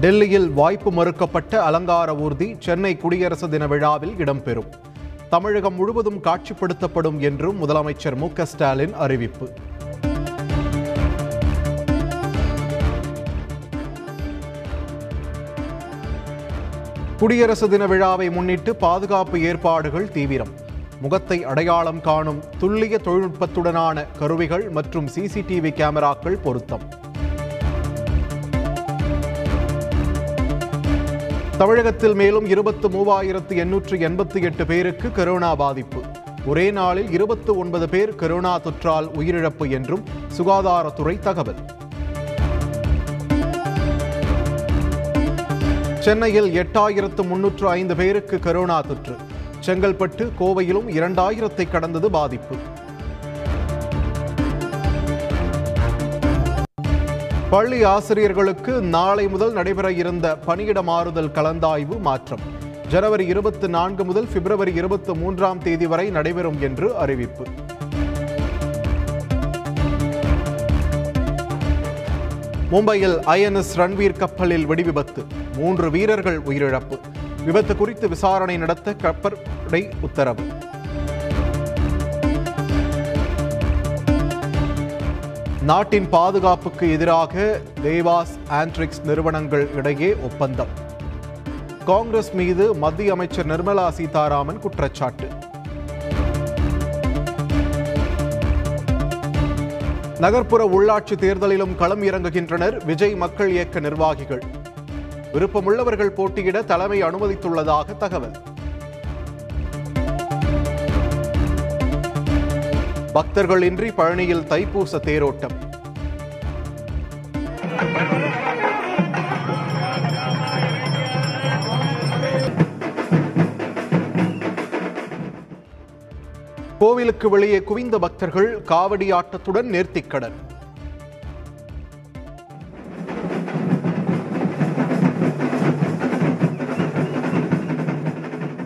டெல்லியில் வாய்ப்பு மறுக்கப்பட்ட அலங்கார ஊர்தி சென்னை குடியரசு தின விழாவில் இடம்பெறும். தமிழகம் முழுவதும் காட்சிப்படுத்தப்படும் என்றும் முதலமைச்சர் மு ஸ்டாலின் அறிவிப்பு. குடியரசு தின விழாவை முன்னிட்டு பாதுகாப்பு ஏற்பாடுகள் தீவிரம். முகத்தை அடையாளம் காணும் துல்லிய தொழில்நுட்பத்துடனான கருவிகள் மற்றும் சிசிடிவி கேமராக்கள் பொருத்தம். தமிழகத்தில் மேலும் இருபத்து மூவாயிரத்து எண்ணூற்று எண்பத்தி எட்டு பேருக்கு கரோனா பாதிப்பு. ஒரே நாளில் இருபத்து ஒன்பது பேர் கரோனா தொற்றால் உயிரிழப்பு என்றும் சுகாதாரத்துறை தகவல். சென்னையில் எட்டாயிரத்து முன்னூற்று ஐந்து பேருக்கு கரோனா தொற்று. செங்கல்பட்டு கோவையிலும் இரண்டாயிரத்தை கடந்தது பாதிப்பு. பள்ளி ஆசிரியர்களுக்கு நாளை முதல் நடைபெற இருந்த பணியிட மாறுதல் கலந்தாய்வு மாற்றம். ஜனவரி இருபத்தி நான்கு முதல் பிப்ரவரி இருபத்தி மூன்றாம் தேதி வரை நடைபெறும் என்று அறிவிப்பு. மும்பையில் ஐஎன்எஸ் ரன்வீர் கப்பலில் வெடிவிபத்து. மூன்று வீரர்கள் உயிரிழப்பு. விபத்து குறித்து விசாரணை நடத்த கப்பற்படை உத்தரவு. நாட்டின் பாதுகாப்புக்கு எதிராக தேவாஸ் ஆண்ட்ரிக்ஸ் நிறுவனங்கள் இடையே ஒப்பந்தம். காங்கிரஸ் மீது மத்திய அமைச்சர் நிர்மலா சீதாராமன் குற்றச்சாட்டு. நகர்ப்புற உள்ளாட்சி தேர்தலிலும் களம் இறங்குகின்றனர் விஜய் மக்கள் இயக்க நிர்வாகிகள். விருப்பமுள்ளவர்கள் போட்டியிட தலைமை அனுமதித்துள்ளதாக தகவல். பக்தர்கள் இன்றி பழனியில் தைப்பூச தேரோட்டம். கோவிலுக்கு வெளியே குவிந்த பக்தர்கள் காவடி ஆட்டத்துடன் நேர்த்திக்கடன்.